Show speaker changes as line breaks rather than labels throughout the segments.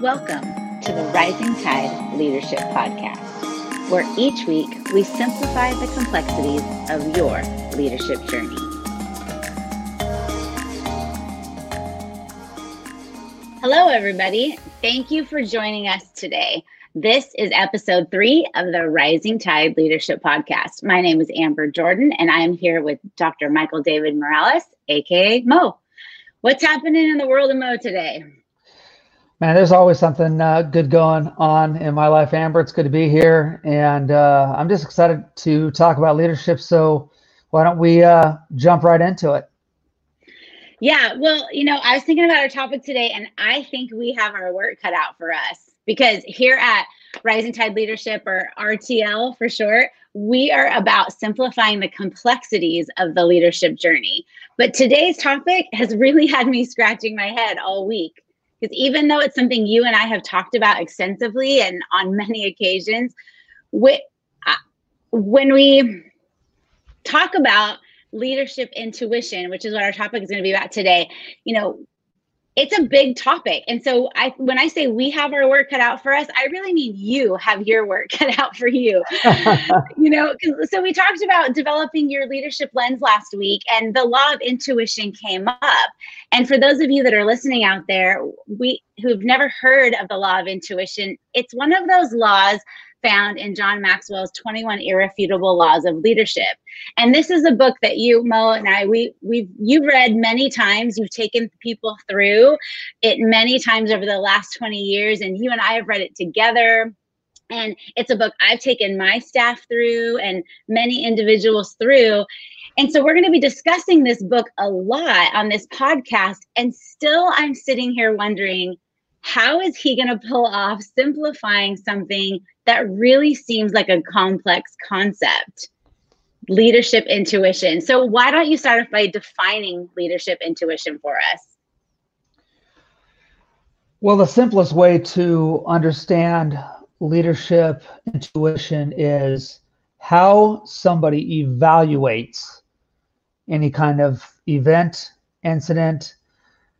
Welcome to the Rising Tide Leadership Podcast, where each week we simplify the complexities of your leadership journey. Hello, everybody. Thank you for joining us today. This is episode three of the Rising Tide Leadership Podcast. My name is Amber Jordan, and I am here with Dr. Michael David Morales, aka Mo. What's happening in the world of Mo today?
Man, there's always something uh, good going on in my life, Amber. It's good to be here, and uh, I'm just excited to talk about leadership. So, why don't we uh, jump right into it?
Yeah, well, you know, I was thinking about our topic today, and I think we have our work cut out for us because here at Rising Tide Leadership, or RTL for short, we are about simplifying the complexities of the leadership journey. But today's topic has really had me scratching my head all week because even though it's something you and I have talked about extensively and on many occasions, when we talk about leadership intuition, which is what our topic is going to be about today, you know, it's a big topic. And so I when I say we have our work cut out for us, I really mean you have your work cut out for you. you know, so we talked about developing your leadership lens last week and the law of intuition came up. And for those of you that are listening out there, we who've never heard of the law of intuition, it's one of those laws found in John Maxwell's 21 Irrefutable Laws of Leadership. And this is a book that you, Mo, and I, we, we've, you've read many times. You've taken people through it many times over the last 20 years, and you and I have read it together. And it's a book I've taken my staff through and many individuals through. And so we're going to be discussing this book a lot on this podcast. And still, I'm sitting here wondering how is he going to pull off simplifying something that really seems like a complex concept? Leadership intuition. So, why don't you start off by defining leadership intuition for us?
Well, the simplest way to understand leadership intuition is how somebody evaluates any kind of event, incident,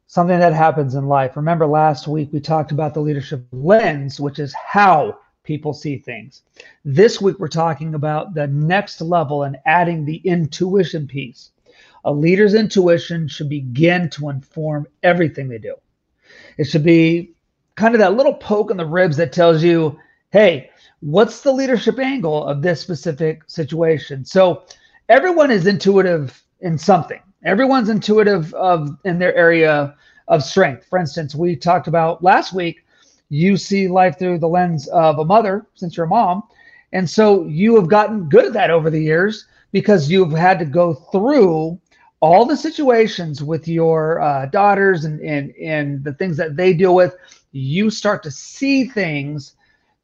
something that happens in life. Remember last week we talked about the leadership lens, which is how people see things. This week we're talking about the next level and adding the intuition piece. A leader's intuition should begin to inform everything they do. It should be kind of that little poke in the ribs that tells you, hey, what's the leadership angle of this specific situation? So everyone is intuitive in something. Everyone's intuitive of in their area of strength. For instance, we talked about last week, you see life through the lens of a mother since you're a mom. And so you have gotten good at that over the years because you've had to go through all the situations with your uh, daughters and, and, and the things that they deal with. You start to see things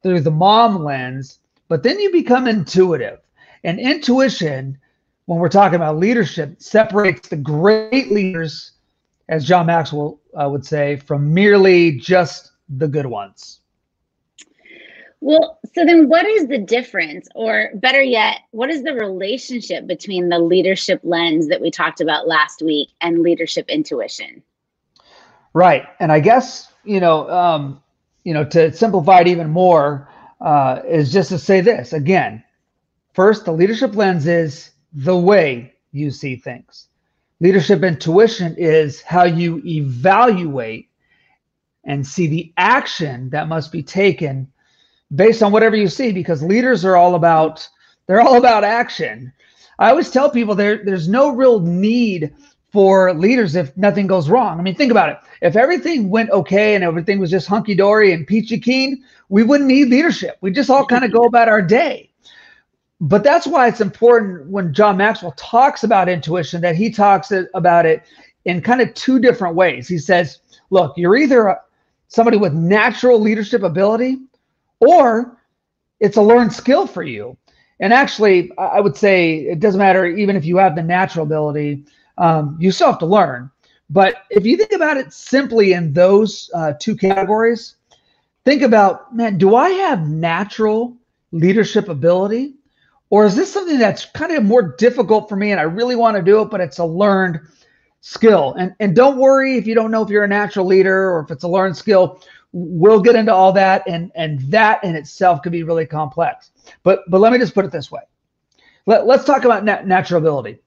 through the mom lens, but then you become intuitive. And intuition when we're talking about leadership separates the great leaders, as John Maxwell uh, would say, from merely just the good ones.
Well, so then what is the difference, or better yet, what is the relationship between the leadership lens that we talked about last week and leadership intuition?
Right, and I guess you know, um, you know, to simplify it even more, uh, is just to say this again. First, the leadership lens is the way you see things. Leadership intuition is how you evaluate and see the action that must be taken based on whatever you see because leaders are all about they're all about action. I always tell people there there's no real need for leaders if nothing goes wrong. I mean, think about it. If everything went okay and everything was just hunky dory and peachy keen, we wouldn't need leadership. We just all kind of go about our day but that's why it's important when John Maxwell talks about intuition that he talks about it in kind of two different ways. He says, look, you're either somebody with natural leadership ability or it's a learned skill for you. And actually, I would say it doesn't matter even if you have the natural ability, um, you still have to learn. But if you think about it simply in those uh, two categories, think about, man, do I have natural leadership ability? Or is this something that's kind of more difficult for me and I really want to do it, but it's a learned skill? And, and don't worry if you don't know if you're a natural leader or if it's a learned skill. we'll get into all that, and and that in itself could be really complex. But but let me just put it this way. Let, let's talk about nat- natural ability.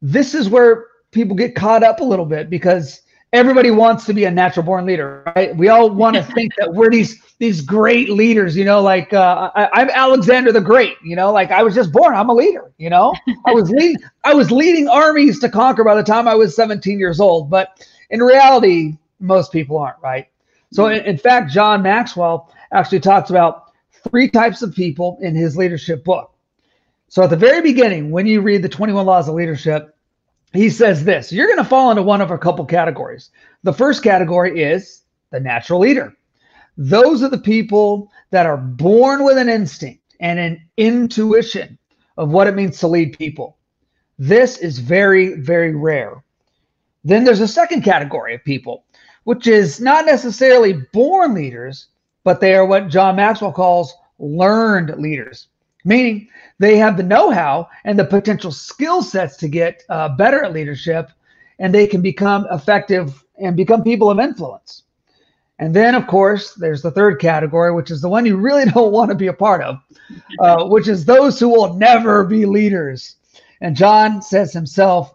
This is where people get caught up a little bit because everybody wants to be a natural born leader, right? We all want to think that we're these these great leaders, you know, like uh, I, am Alexander the Great, you know, like I was just born, I'm a leader, you know. I was leading I was leading armies to conquer by the time I was 17 years old, but in reality, most people aren't, right? So in, in fact, John Maxwell actually talks about three types of people in his leadership book. So at the very beginning, when you read the 21 Laws of Leadership, he says this you're going to fall into one of a couple categories. The first category is the natural leader. Those are the people that are born with an instinct and an intuition of what it means to lead people. This is very, very rare. Then there's a second category of people, which is not necessarily born leaders, but they are what John Maxwell calls learned leaders meaning they have the know-how and the potential skill sets to get uh, better at leadership and they can become effective and become people of influence. And then of course there's the third category which is the one you really don't want to be a part of uh, which is those who will never be leaders. And john says himself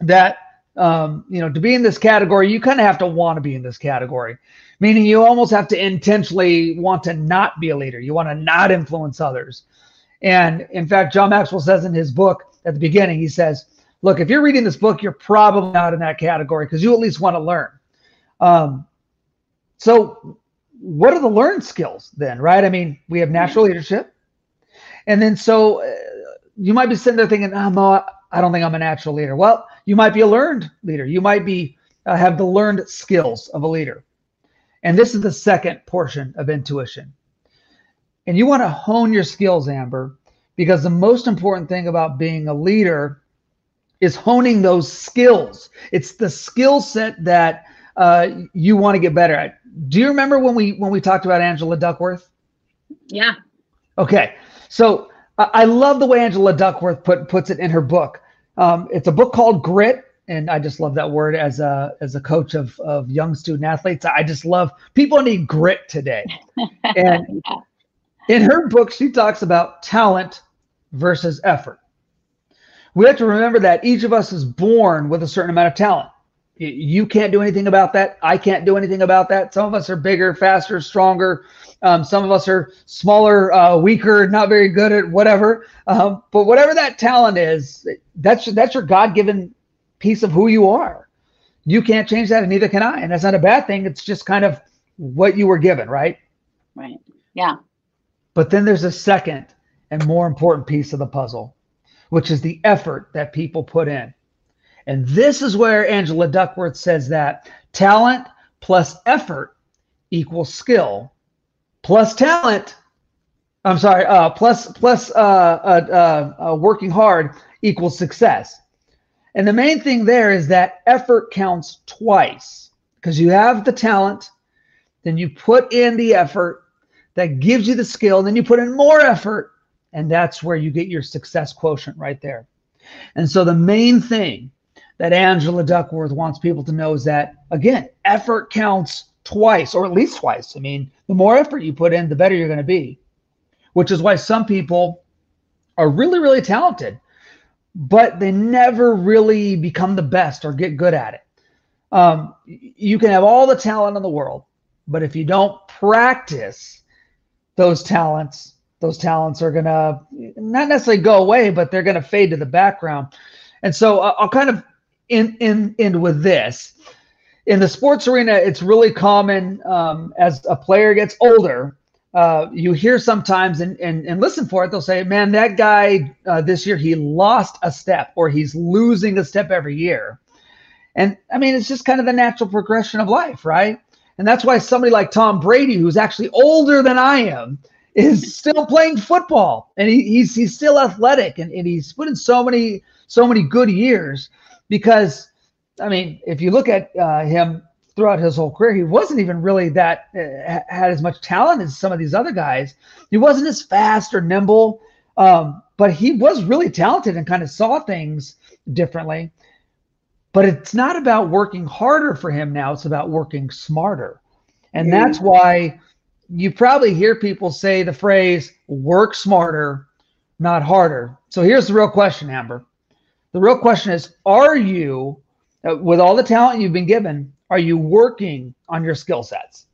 that um, you know to be in this category you kind of have to want to be in this category meaning you almost have to intentionally want to not be a leader. You want to not influence others and in fact, John Maxwell says in his book at the beginning, he says, look, if you're reading this book, you're probably not in that category because you at least want to learn. Um, so, what are the learned skills then, right? I mean, we have natural leadership. And then, so uh, you might be sitting there thinking, oh, Mo, I don't think I'm a natural leader. Well, you might be a learned leader. You might be uh, have the learned skills of a leader. And this is the second portion of intuition. And you want to hone your skills, Amber, because the most important thing about being a leader is honing those skills. It's the skill set that uh, you want to get better at. Do you remember when we when we talked about Angela Duckworth?
Yeah.
Okay. So I love the way Angela Duckworth put puts it in her book. Um, it's a book called Grit, and I just love that word as a as a coach of of young student athletes. I just love people need grit today, and in her book, she talks about talent versus effort. We have to remember that each of us is born with a certain amount of talent. You can't do anything about that. I can't do anything about that. Some of us are bigger, faster, stronger. Um, some of us are smaller, uh, weaker, not very good at whatever. Um, but whatever that talent is, that's that's your God-given piece of who you are. You can't change that, and neither can I. And that's not a bad thing. It's just kind of what you were given, right?
Right. Yeah.
But then there's a second and more important piece of the puzzle, which is the effort that people put in. And this is where Angela Duckworth says that talent plus effort equals skill plus talent. I'm sorry, uh, plus plus uh, uh, uh, uh working hard equals success. And the main thing there is that effort counts twice because you have the talent, then you put in the effort, that gives you the skill. Then you put in more effort, and that's where you get your success quotient right there. And so the main thing that Angela Duckworth wants people to know is that, again, effort counts twice or at least twice. I mean, the more effort you put in, the better you're going to be, which is why some people are really, really talented, but they never really become the best or get good at it. Um, you can have all the talent in the world, but if you don't practice those talents those talents are going to not necessarily go away but they're going to fade to the background. And so i'll kind of in in end with this. In the sports arena it's really common um, as a player gets older uh, you hear sometimes and, and and listen for it they'll say man that guy uh, this year he lost a step or he's losing a step every year. And i mean it's just kind of the natural progression of life right and that's why somebody like Tom Brady, who's actually older than I am, is still playing football. And he, he's he's still athletic and, and he's put in so many, so many good years because I mean, if you look at uh, him throughout his whole career, he wasn't even really that uh, had as much talent as some of these other guys. He wasn't as fast or nimble, um, but he was really talented and kind of saw things differently. But it's not about working harder for him now, it's about working smarter. And that's why you probably hear people say the phrase work smarter, not harder. So here's the real question, Amber. The real question is Are you, uh, with all the talent you've been given, are you working on your skill sets?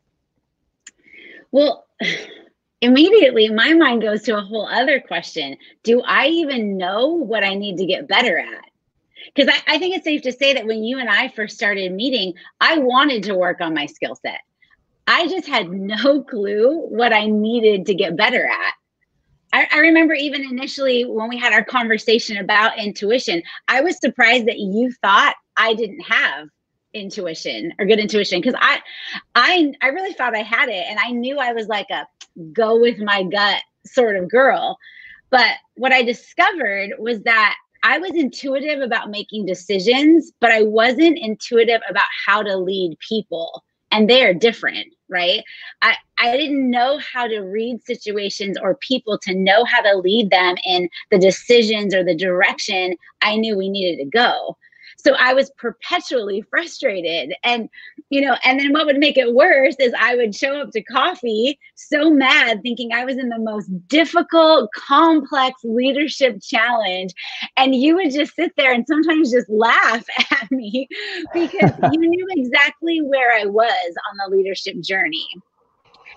Well, immediately my mind goes to a whole other question Do I even know what I need to get better at? Because I, I, think it's safe to say that when you and I first started meeting, I wanted to work on my skill set. I just had no clue what I needed to get better at. I, I, remember even initially when we had our conversation about intuition, I was surprised that you thought I didn't have intuition or good intuition because I, I, I really thought I had it, and I knew I was like a go with my gut sort of girl. But what I discovered was that I was intuitive about making decisions, but I wasn't intuitive about how to lead people and they are different right? I i didn't know how to read situations or people to know how to lead them in the decisions or the direction i knew we needed to go so I was perpetually frustrated. And, you know, and then what would make it worse is I would show up to coffee so mad, thinking I was in the most difficult, complex leadership challenge. And you would just sit there and sometimes just laugh at me because you knew exactly where I was on the leadership journey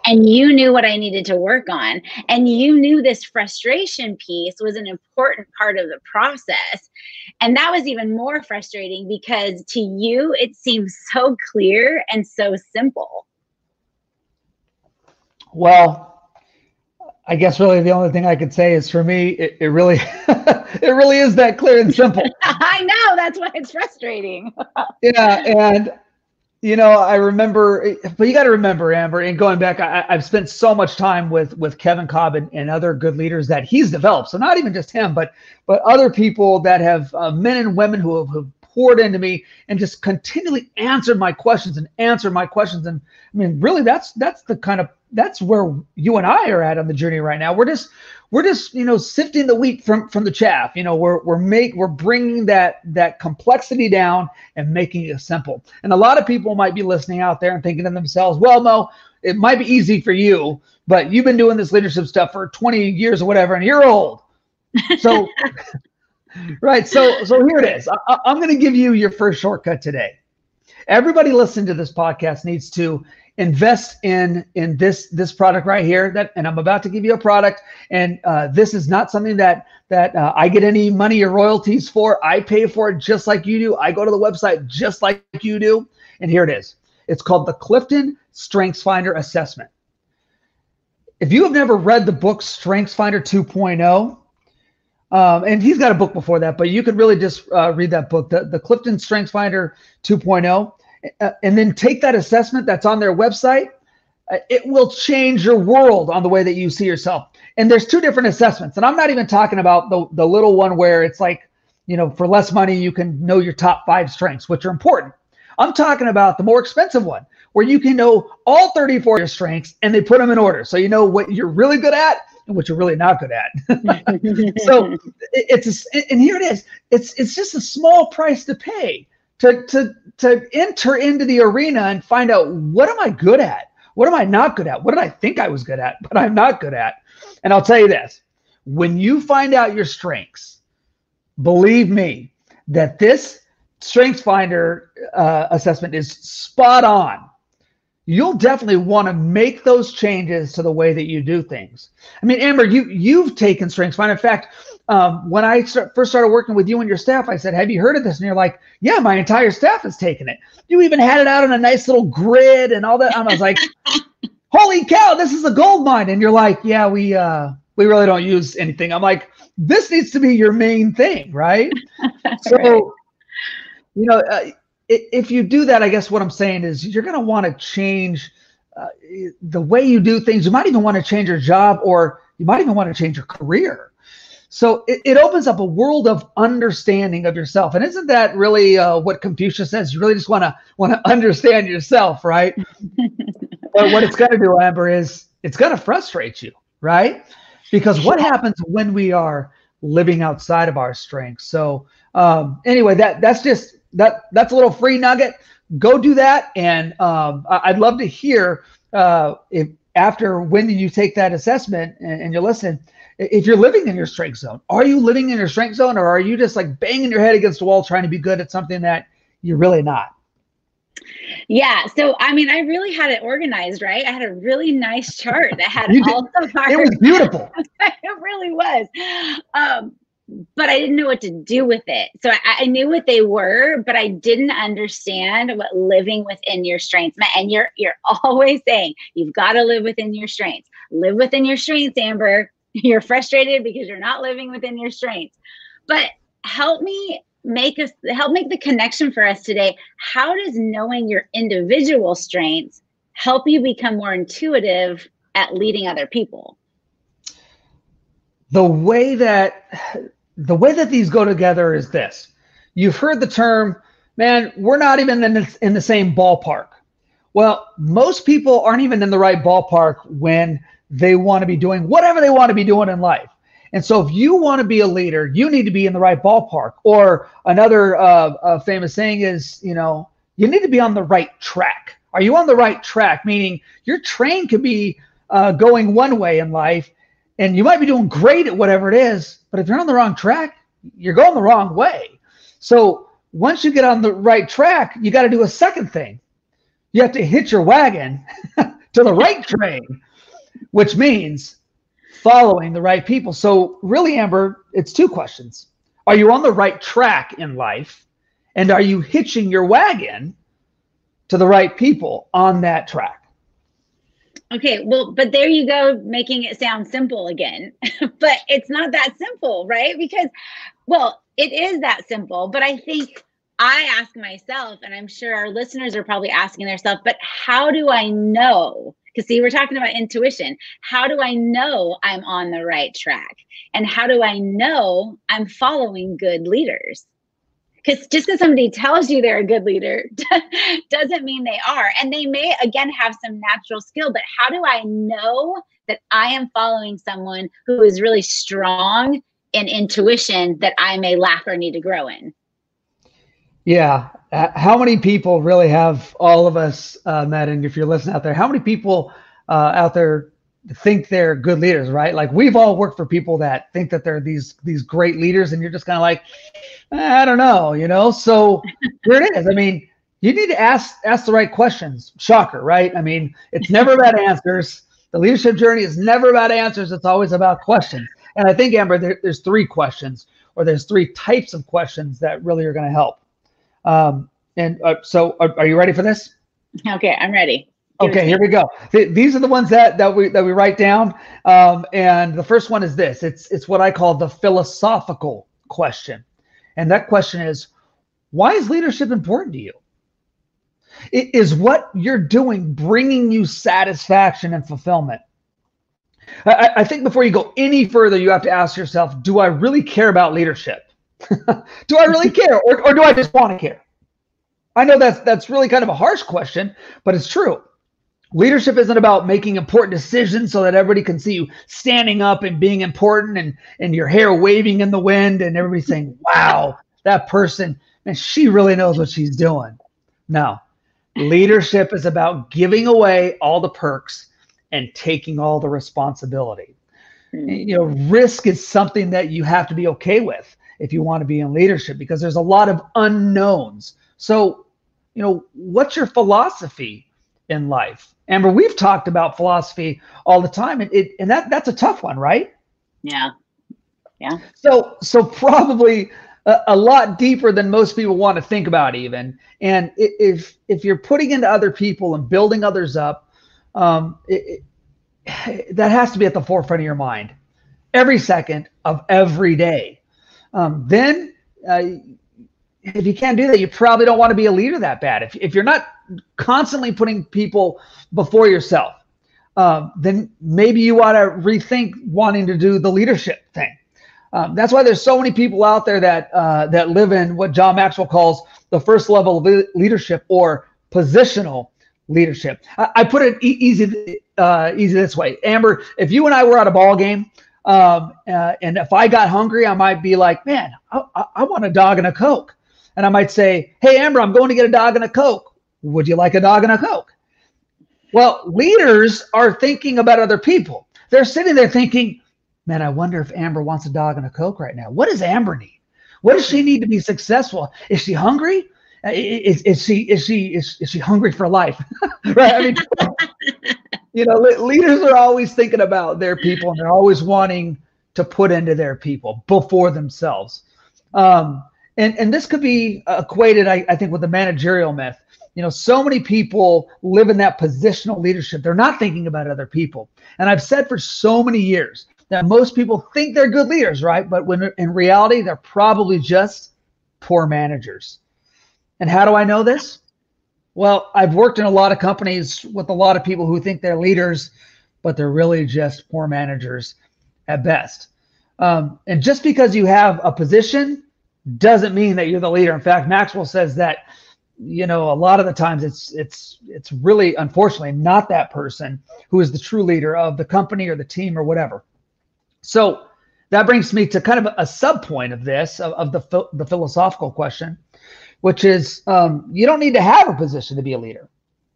and you knew what I needed to work on. And you knew this frustration piece was an important part of the process. And that was even more frustrating because to you, it seems so clear and so simple.
Well, I guess really the only thing I could say is for me, it, it really, it really is that clear and simple.
I know that's why it's frustrating.
yeah, and you know, I remember, but you got to remember, Amber, and going back, I, have spent so much time with with Kevin Cobb and, and, other good leaders that he's developed. So not even just him, but but other people that have uh, men and women who have, have poured into me and just continually answered my questions and answered my questions. And I mean, really, that's that's the kind of that's where you and I are at on the journey right now. We're just we're just you know sifting the wheat from from the chaff. You know we're we're make we're bringing that that complexity down and making it simple. And a lot of people might be listening out there and thinking to themselves well mo it might be easy for you but you've been doing this leadership stuff for 20 years or whatever and you're old. So right so so here it is. I, i'm going to give you your first shortcut today. Everybody listening to this podcast needs to invest in in this this product right here that and i'm about to give you a product. And uh, this is not something that that uh, i get any money or royalties for. I pay for it just like you do. I go to the website just like you do. And here it is. It's called the clifton strengths finder assessment. If you have never read the book strengths finder 2.0 um, and he's got a book before that but you could really just uh, read that book. The, the clifton strengths finder 2.0 uh, and then take that assessment that's on their website, uh, it will change your world on the way that you see yourself. And there's two different assessments. And I'm not even talking about the, the little one where it's like, you know, for less money, you can know your top five strengths, which are important. I'm talking about the more expensive one where you can know all 34 your strengths and they put them in order. So you know what you're really good at and what you're really not good at. so it's, a, and here it is. It's, it's just a small price to pay to to to enter into the arena and find out what am I good at? What am I not good at? What did I think I was good at, but I'm not good at? And I'll tell you this, when you find out your strengths, believe me that this strengths finder uh, assessment is spot on you'll definitely want to make those changes to the way that you do things. I mean, Amber, you you've taken strengths finder. In fact, um, when I start, first started working with you and your staff, I said, "Have you heard of this?" And you're like, "Yeah, my entire staff has taken it." You even had it out on a nice little grid and all that. And I was like, "Holy cow, this is a gold mine!" And you're like, "Yeah, we uh, we really don't use anything." I'm like, "This needs to be your main thing, right?" so, right. you know. Uh, if you do that, I guess what I'm saying is you're going to want to change uh, the way you do things. You might even want to change your job or you might even want to change your career. So it, it opens up a world of understanding of yourself. And isn't that really uh, what Confucius says? You really just want to want to understand yourself, right? but what it's going to do, Amber, is it's going to frustrate you, right? Because what happens when we are living outside of our strengths? So um, anyway, that that's just that that's a little free nugget. Go do that, and um, I'd love to hear uh, if after when did you take that assessment and, and you listen, if you're living in your strength zone, are you living in your strength zone, or are you just like banging your head against the wall trying to be good at something that you're really not?
Yeah. So, I mean, I really had it organized, right? I had a really nice chart that had all
the parts. It was beautiful.
it really was. Um, but I didn't know what to do with it. So I, I, knew what they were, but I didn't understand what living within your strengths meant. And you're you're always saying you've got to live within your strengths. Live within your strengths, Amber. You're frustrated because you're not living within your strengths. But help me make us help make the connection for us today. How does knowing your individual strengths help you become more intuitive at leading other people?
The way that the way that these go together is this. You've heard the term, man, we're not even in the, in the same ballpark. Well, most people aren't even in the right ballpark when they want to be doing whatever they want to be doing in life. And so, if you want to be a leader, you need to be in the right ballpark. Or another uh, famous saying is, you know, you need to be on the right track. Are you on the right track? Meaning, your train could be uh, going one way in life, and you might be doing great at whatever it is, but if you're on the wrong track, you're going the wrong way. So, once you get on the right track, you got to do a second thing. You have to hitch your wagon to the right train, which means following the right people. So, really, Amber, it's two questions. Are you on the right track in life? And are you hitching your wagon to the right people on that track?
Okay, well, but there you go, making it sound simple again. but it's not that simple, right? Because, well, it is that simple. But I think I ask myself, and I'm sure our listeners are probably asking themselves, but how do I know? Because see, we're talking about intuition. How do I know I'm on the right track? And how do I know I'm following good leaders? Because just because somebody tells you they're a good leader doesn't mean they are. And they may, again, have some natural skill, but how do I know that I am following someone who is really strong in intuition that I may lack or need to grow in?
Yeah. Uh, how many people really have all of us uh? And if you're listening out there, how many people uh, out there think they're good leaders, right? Like we've all worked for people that think that they're these these great leaders, and you're just kind of like, eh, I don't know, you know. So here it is. I mean, you need to ask ask the right questions. Shocker, right? I mean, it's never about answers. The leadership journey is never about answers. It's always about questions. And I think Amber, there, there's three questions, or there's three types of questions that really are going to help. Um, and uh, so, are, are, you ready for this?
Okay, I'm ready.
Okay, here we go. Th- these are the ones that that we that we write down. Um, and the first one is this. It's it's what I call the philosophical question, and that question is, why is leadership important to you? It is what you're doing bringing you satisfaction and fulfillment? I, I think before you go any further, you have to ask yourself, do I really care about leadership? do I really care, or, or do I just want to care? I know that's that's really kind of a harsh question, but it's true. Leadership isn't about making important decisions so that everybody can see you standing up and being important and and your hair waving in the wind and everybody saying, "Wow, that person, and she really knows what she's doing." No. Leadership is about giving away all the perks and taking all the responsibility. Hmm. You know, risk is something that you have to be okay with if you want to be in leadership because there's a lot of unknowns. So, you know, what's your philosophy in life? Amber, we've talked about philosophy all the time, and it and that that's a tough one, right?
Yeah, yeah.
So so probably a, a lot deeper than most people want to think about, even. And if if you're putting into other people and building others up, um, it, it, that has to be at the forefront of your mind every second of every day um, then uh, if you can't do that, you probably don't want to be a leader that bad. If, if you're not constantly putting people before yourself, um, then maybe you ought to rethink wanting to do the leadership thing. Um, that's why there's so many people out there that uh, that live in what John Maxwell calls the first level of leadership or positional leadership. I, I put it e- easy uh, easy this way, Amber. If you and I were at a ball game um, uh, and if I got hungry, I might be like, man, I, I want a dog and a Coke. And I might say, hey, Amber, I'm going to get a dog and a Coke. Would you like a dog and a Coke? well, leaders are thinking about other people. They're sitting there thinking, man, I wonder if Amber wants a dog and a Coke right now. What does Amber need? What does she need to be successful? Is she hungry? Is, is she is she is, is she hungry for life? right? I mean, you know, leaders are always thinking about their people and they're always wanting to put into their people before themselves. Um, and and this could be equated, I, I think, with the managerial myth. You know, so many people live in that positional leadership. They're not thinking about other people. And I've said for so many years that most people think they're good leaders, right? But when in reality, they're probably just poor managers. And how do I know this? Well, I've worked in a lot of companies with a lot of people who think they're leaders, but they're really just poor managers at best. Um, and just because you have a position doesn't mean that you're the leader. In fact, Maxwell says that you know a lot of the times it's it's it's really unfortunately not that person who is the true leader of the company or the team or whatever. So that brings me to kind of a, sub point of this of, of the the philosophical question, which is um, you don't need to have a position to be a leader.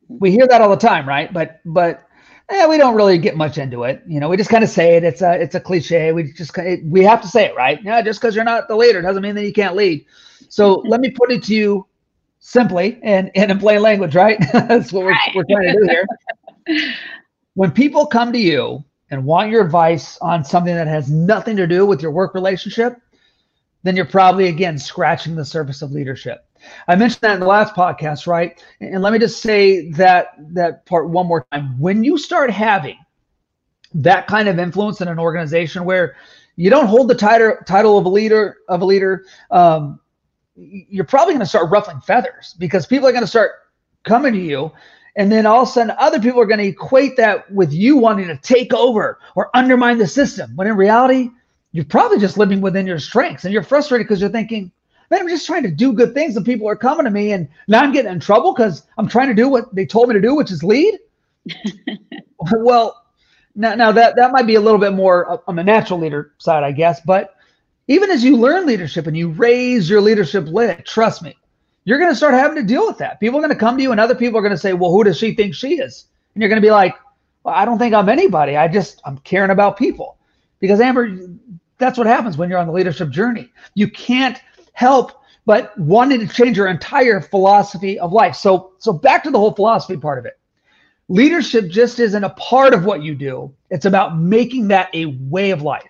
We hear that all the time, right? But but yeah, we don't really get much into it. You know, we just kind of say it. It's a it's a cliche. We just we have to say it, right? Yeah, just because you're not the leader doesn't mean that you can't lead. So let me put it to you simply and, and in plain language, right? That's what we're, right. we're trying to do here. when people come to you and want your advice on something that has nothing to do with your work relationship, then you're probably again scratching the surface of leadership. I mentioned that in the last podcast, right? And let me just say that that part one more time. When you start having that kind of influence in an organization where you don't hold the title title of a leader of a leader, um, you're probably going to start ruffling feathers because people are going to start coming to you and then all of a sudden other people are going to equate that with you wanting to take over or undermine the system when in reality you're probably just living within your strengths and you're frustrated because you're thinking man, I'm just trying to do good things and people are coming to me and now I'm getting in trouble because I'm trying to do what they told me to do, which is lead. well, now, now that, that might be a little bit more on the natural leader side, I guess. But even as you learn leadership and you raise your leadership lid, trust me, you're going to start having to deal with that. People are going to come to you and other people are going to say, well, who does she think she is? And you're going to be like, well, I don't think I'm anybody. I just, I'm caring about people. Because Amber, that's what happens when you're on the leadership journey. You can't help but wanted to change your entire philosophy of life. So, so back to the whole philosophy part of it. Leadership just isn't a part of what you do. It's about making that a way of life,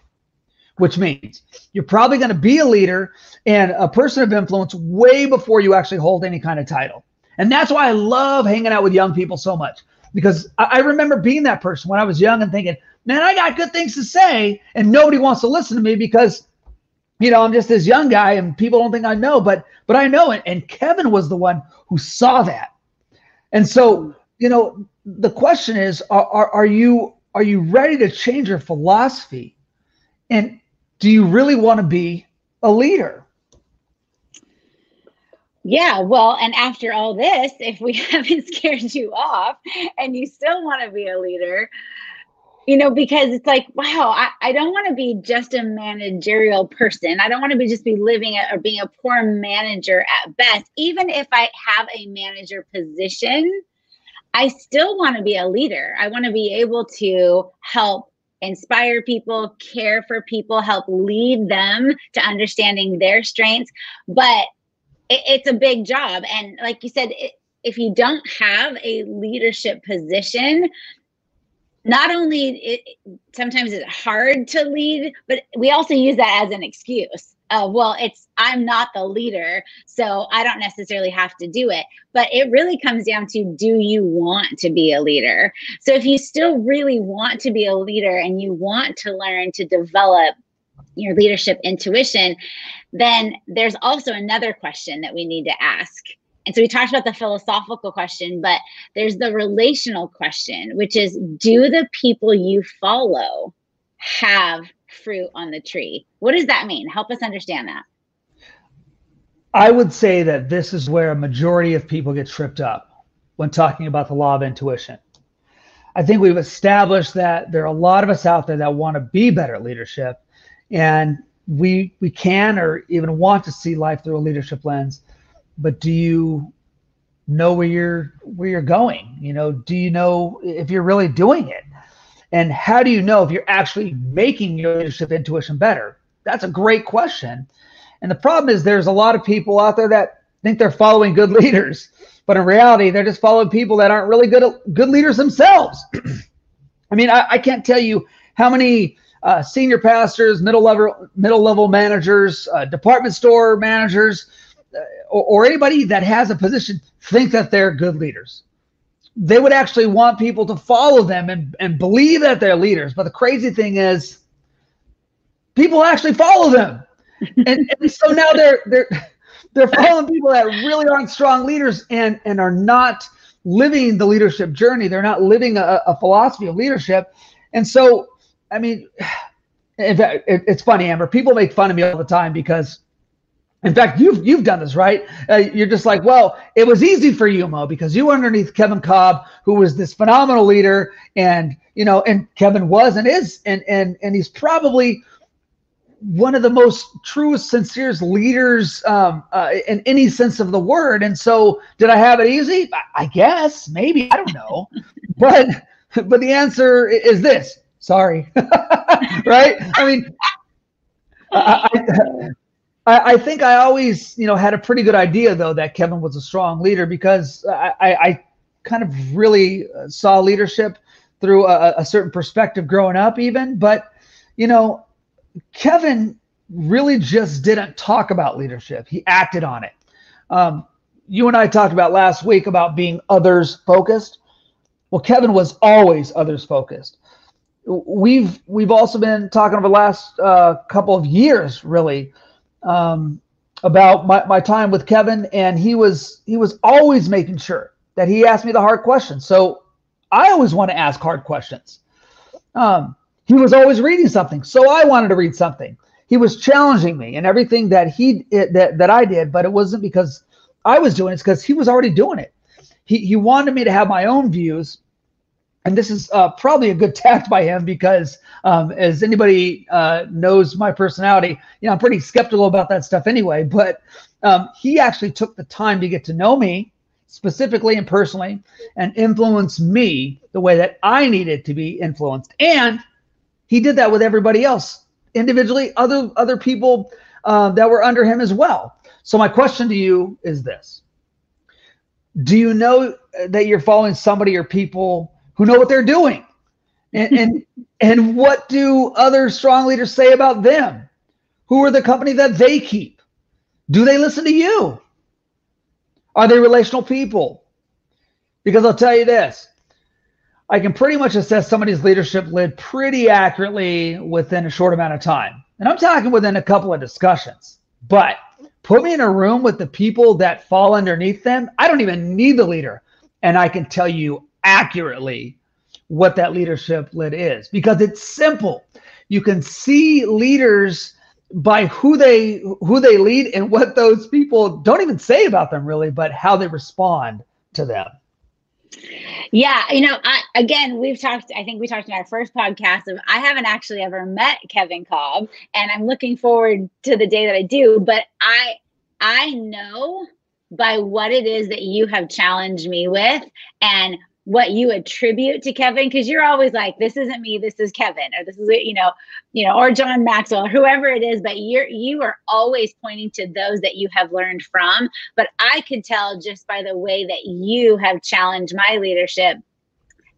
which means you're probably going to be a leader and a person of influence way before you actually hold any kind of title. And that's why I love hanging out with young people so much because I, remember being that person when I was young and thinking, man, I got good things to say and nobody wants to listen to me because you know, I'm just this young guy and people don't think I know, but but I know it. And Kevin was the one who saw that. And so, you know, the question is, are, are, are you are you ready to change your philosophy? And do you really want to be a leader?
Yeah, well, and after all this, if we haven't scared you off and you still want to be a leader, you know because it's like wow i, I don't want to be just a managerial person. I don't want to be just be living or being a poor manager at best. Even if i have a manager position i still want to be a leader. I want to be able to help inspire people care for people help lead them to understanding their strengths. But it, it's a big job. And like you said it, if you don't have a leadership position not only it, sometimes it's hard to lead, but we also use that as an excuse. Well, it's I'm not the leader, so I don't necessarily have to do it. But it really comes down to do you want to be a leader? So if you still really want to be a leader and you want to learn to develop your leadership intuition, then there's also another question that we need to ask and so we talked about the philosophical question, but there's the relational question, which is do the people you follow have fruit on the tree? What does that mean? Help us understand that.
I would say that this is where a majority of people get tripped up when talking about the law of intuition. I think we've established that there are a lot of us out there that want to be better at leadership and we we can or even want to see life through a leadership lens but do you know where you're where you're going? You know, do you know if you're really doing it? And how do you know if you're actually making your leadership intuition better? That's a great question. And the problem is there's a lot of people out there that think they're following good leaders, but in reality, they're just following people that aren't really good good leaders themselves. I mean, I, I, can't tell you how many uh, senior pastors, middle level middle level managers, uh, department store managers, Uh, or, or anybody that has a position think that they're good leaders. They would actually want people to follow them and, and believe that they're leaders. But the crazy thing is, people actually follow them. and, and so now they're they're they're following people that really aren't strong leaders and and are not living the leadership journey. They're not living a, a philosophy of leadership. And so, I mean, in fact, it, it's funny, Amber. People make fun of me all the time because, in fact, you've you've done this, right? Uh, you're just like, well, it was easy for you, Mo, because you were underneath Kevin Cobb, who was this phenomenal leader, and you know, and Kevin was and is, and and and he's probably one of the most truest, sincerest leaders um, uh, in any sense of the word. And so, did I have it easy? I, I guess, maybe. I don't know, but but the answer is this. Sorry, right? I mean, I, I, I, think I always, you know, had a pretty good idea though that Kevin was a strong leader because I, I kind of really saw leadership through a, a certain perspective growing up, even. But you know, Kevin really just didn't talk about leadership. He acted on it. Um, you and I talked about last week about being others focused. Well, Kevin was always others focused. We've we've also been talking over the last uh, couple of years, really, um, about my, my time with Kevin, and he was he was always making sure that he asked me the hard questions. So I always want to ask hard questions. Um, he was always reading something, so I wanted to read something. He was challenging me and everything that he that that I did, but it wasn't because I was doing it; it's because he was already doing it. He he wanted me to have my own views, and this is uh, probably a good tact by him because, um, as anybody uh, knows my personality, you know I'm pretty skeptical about that stuff anyway. But um, he actually took the time to get to know me specifically and personally, and influence me the way that I needed to be influenced, and he did that with everybody else individually, other other people uh, that were under him as well. So my question to you is this: Do you know that you're following somebody or people who know what they're doing, and and, and what do other strong leaders say about them? Who are the company that they keep? Do they listen to you? Are they relational people? Because I'll tell you this I can pretty much assess somebody's leadership lid pretty accurately within a short amount of time. And I'm talking within a couple of discussions. But put me in a room with the people that fall underneath them. I don't even need the leader. And I can tell you accurately what that leadership lid is because it's simple. You can see leaders by who they who they lead and what those people don't even say about them really, but how they respond to them.
Yeah, you know, I, again, we've talked. I think we talked in our first podcast of I haven't actually ever met Kevin Cobb, and I'm looking forward to the day that I do. But I, I know by what it is that you have challenged me with, and what you attribute to Kevin because you're always like this isn't me this is Kevin or this is you know you know or John Maxwell or whoever it is but you're you are always pointing to those that you have learned from but I could tell just by the way that you have challenged my leadership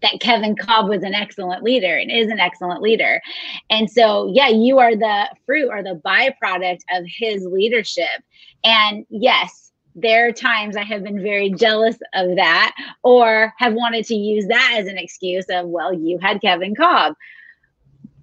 that Kevin Cobb was an excellent leader and is an excellent leader. And so, yeah, you are the fruit or the byproduct of his leadership. And yes, there are times I have been very jealous of that or have wanted to use that as an excuse of, well, you had Kevin Cobb.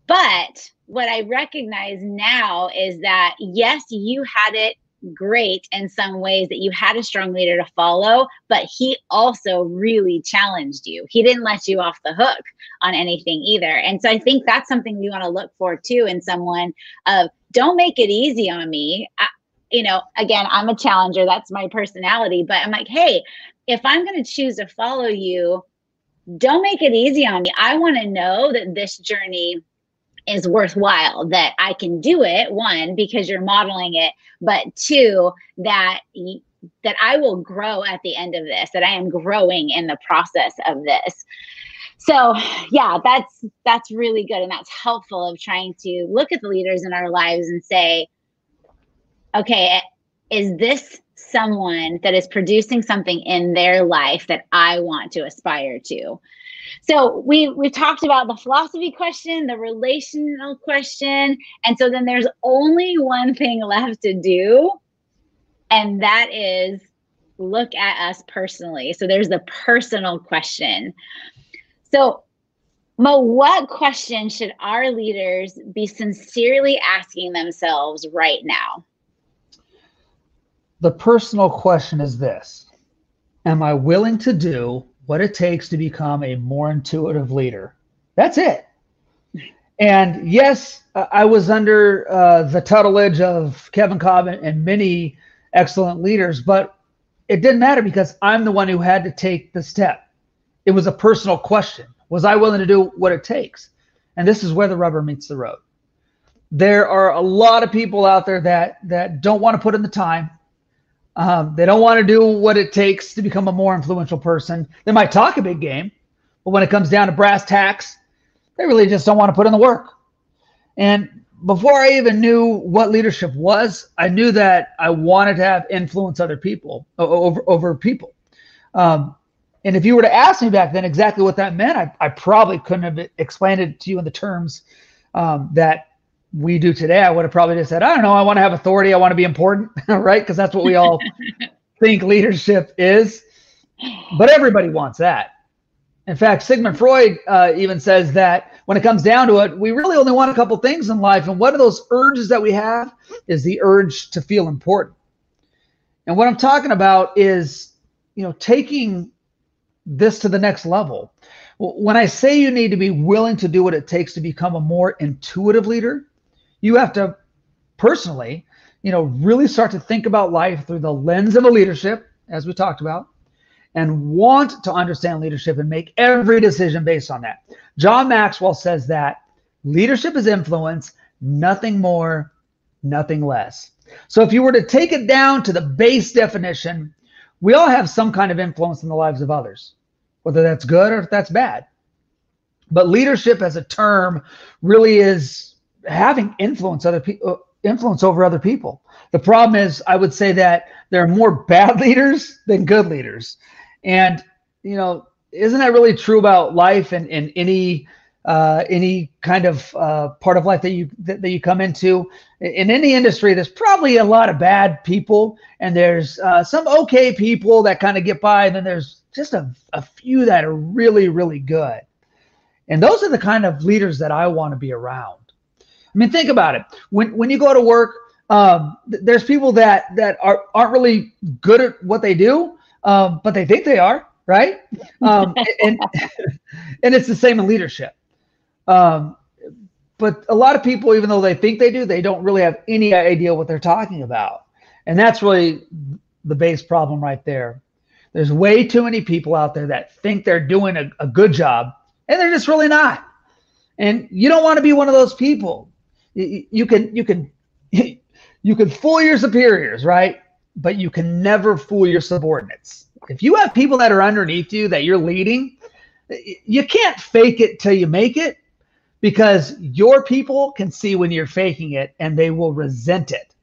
But what I recognize now is that, yes, you had it great in some ways that you had a strong leader to follow, but he also really challenged you. He didn't let you off the hook on anything either. And so I think that's something we want to look for too in someone of don't make it easy on me. I, you know, again, I'm a challenger. That's my personality. But I'm like, hey, if I'm going to choose to follow you, don't make it easy on me. I want to know that this journey is worthwhile, that I can do it, one, because you're modeling it, but two, that that I will grow at the end of this, that I am growing in the process of this. So, yeah, that's that's really good and that's helpful of trying to look at the leaders in our lives and say, okay, is this someone that is producing something in their life that I want to aspire to? So we we've talked about the philosophy question, the relational question, and so then there's only one thing left to do, and that is look at us personally. So there's the personal question. So Mo, what question should our leaders be sincerely asking themselves right now?
The personal question is this Am I willing to do what it takes to become a more intuitive leader. That's it. And yes, I was under uh, the tutelage of Kevin Kolb and many excellent leaders, but it didn't matter because I'm the one who had to take the step. It was a personal question. Was I willing to do what it takes? And this is where the rubber meets the road. There are a lot of people out there that that don't want to put in the time. Um, they don't want to do what it takes to become a more influential person. They might talk a big game, but when it comes down to brass tacks, they really just don't want to put in the work. And before I even knew what leadership was, I knew that I wanted to have influence other people over over people. Um, and if you were to ask me back then exactly what that meant, I, I probably couldn't have explained it to you in the terms um, that we do today, I would have probably just said, I don't know, I want to have authority, I want to be important, right? Because that's what we all think leadership is. But everybody wants that. In fact, Sigmund Freud uh, even says that when it comes down to it, we really only want a couple things in life. And one of those urges that we have is the urge to feel important. And what I'm talking about is, you know, taking this to the next level. When I say you need to be willing to do what it takes to become a more intuitive leader, you have to personally, you know, really start to think about life through the lens of a leadership, as we talked about, and want to understand leadership and make every decision based on that. John Maxwell says that leadership is influence, nothing more, nothing less. So if you were to take it down to the base definition, we all have some kind of influence in the lives of others, whether that's good or if that's bad. But leadership as a term really is having influence other people uh, influence over other people. The problem is, I would say that there are more bad leaders than good leaders, and you know, isn't that really true about life and, and any uh, any kind of uh, part of life that you that, that, you come into in any industry? There's probably a lot of bad people, and there's uh, some okay people that kind of get by, and then there's just a, a few that are really really good, and those are the kind of leaders that I want to be around. I mean, think about it. When when you go to work, um, th- there's people that that are aren't really good at what they do, um, but they think they are, right? Um, and and it's the same in leadership. Um, but a lot of people, even though they think they do, they don't really have any idea what they're talking about, and that's really the base problem right there. There's way too many people out there that think they're doing a, a good job, and they're just really not. And you don't want to be one of those people you can you can you can fool your superiors, right? But you can never fool your subordinates. If you have people that are underneath you that you're leading, you can't fake it till you make it because your people can see when you're faking it and they will resent it.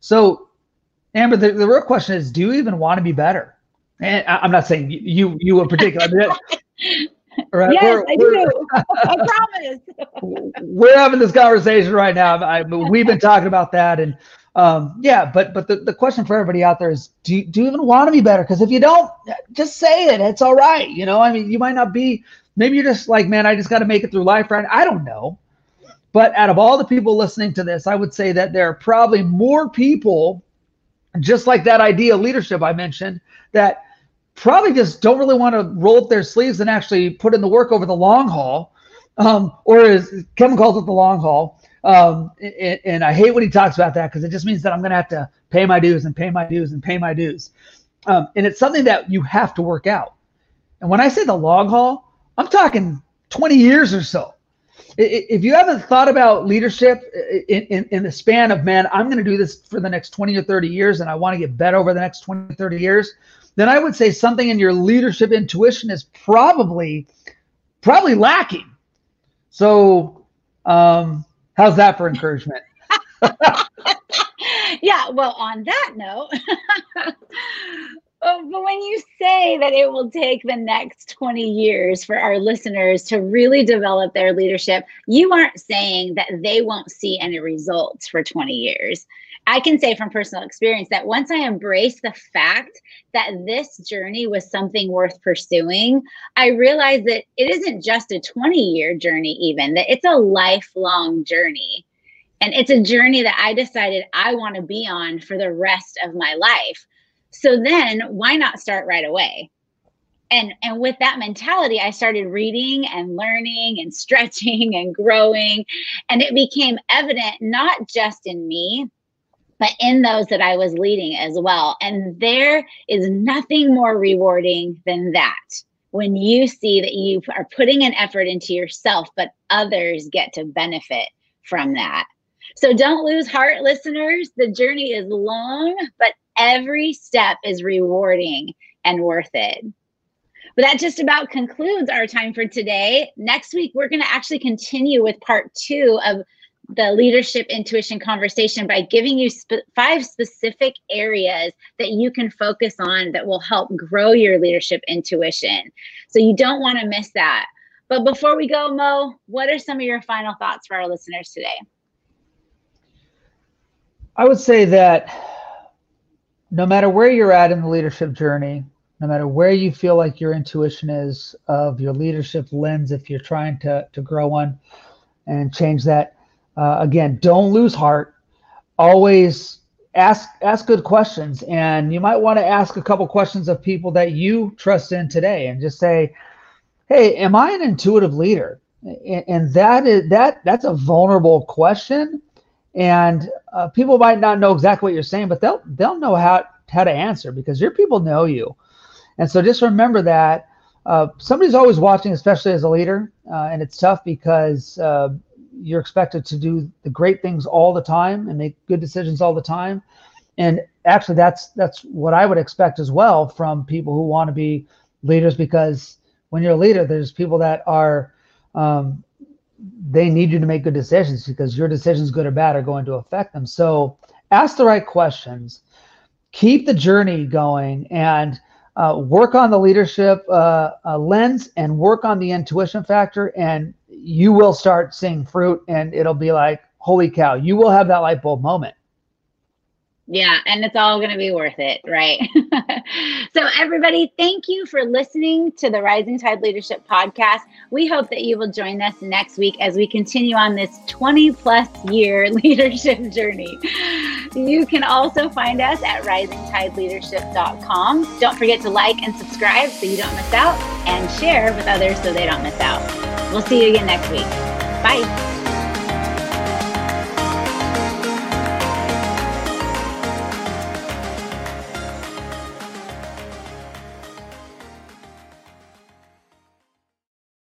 So, Amber, the, the real question is, do you even want to be better? And I, am not saying you you in particular.
Right? Yes, we're, I do. I
promise. we're having this conversation right now. I, we've been talking about that, and um, yeah, but but the, the question for everybody out there is, do you, do you even want to be better? Because if you don't, just say it. It's all right. You know, I mean, you might not be. Maybe you're just like, man, I just got to make it through life, right? I don't know. But out of all the people listening to this, I would say that there are probably more people, just like that idea of leadership I mentioned, that probably just don't really want to roll up their sleeves and actually put in the work over the long haul. Um, or as Kevin calls it the long haul. Um, and, and, I hate when he talks about that because it just means that I'm going to have to pay my dues and pay my dues and pay my dues. Um, and it's something that you have to work out. And when I say the long haul, I'm talking 20 years or so. If you haven't thought about leadership in, in, in the span of man i'm going to do this for the next 20 or 30 years and i want to get better over the next 20 or 30 years then i would say something in your leadership intuition is probably probably lacking. So um, how's that for encouragement?
Yeah well on that note but when you say that it will take the next 20 years for our listeners to really develop their leadership, you aren't saying that they won't see any results for 20 years. I can say from personal experience that once I embraced the fact that this journey was something worth pursuing, I realized that it isn't just a 20 year journey, even, that it's a lifelong journey. And it's a journey that I decided I want to be on for the rest of my life. So then why not start right away? And and with that mentality, I started reading and learning and stretching and growing. And it became evident not just in me, but in those that I was leading as well. And there is nothing more rewarding than that when you see that you are putting an effort into yourself, but others get to benefit from that. So don't lose heart, listeners. The journey is long, but every step is rewarding and worth it. But that just about concludes our time for today. Next week, we're going to actually continue with part two of the leadership intuition conversation by giving you sp- five specific areas that you can focus on that will help grow your leadership intuition. So you don't want to miss that. But before we go, Mo, what are some of your final thoughts for our listeners today?
I would say that no matter where you're at in the leadership journey, no matter where you feel like your intuition is of your leadership lens, if you're trying to, to grow one and change that, uh, again, don't lose heart. Always ask ask good questions, and you might want to ask a couple questions of people that you trust in today, and just say, "Hey, am I an intuitive leader?" And that is that that's a vulnerable question and uh, people might not know exactly what you're saying, but they'll they'll know how how to answer because your people know you. And so just remember that uh, somebody's always watching, especially as a leader, uh, and it's tough because uh, you're expected to do the great things all the time and make good decisions all the time. And actually, that's that's what I would expect as well from people who want to be leaders because when you're a leader, there's people that are um, they need you to make good decisions because your decisions, good or bad, are going to affect them. So ask the right questions, keep the journey going, and uh, work on the leadership uh, uh, lens and work on the intuition factor, and you will start seeing fruit. And it'll be like, holy cow, you will have that light bulb moment.
Yeah, and it's all going to be worth it, right? so, everybody, thank you for listening to the Rising Tide Leadership Podcast. We hope that you will join us next week as we continue on this 20 plus year leadership journey. You can also find us at risingtideleadership.com. Don't forget to like and subscribe so you don't miss out, and share with others so they don't miss out. We'll see you again next week. Bye.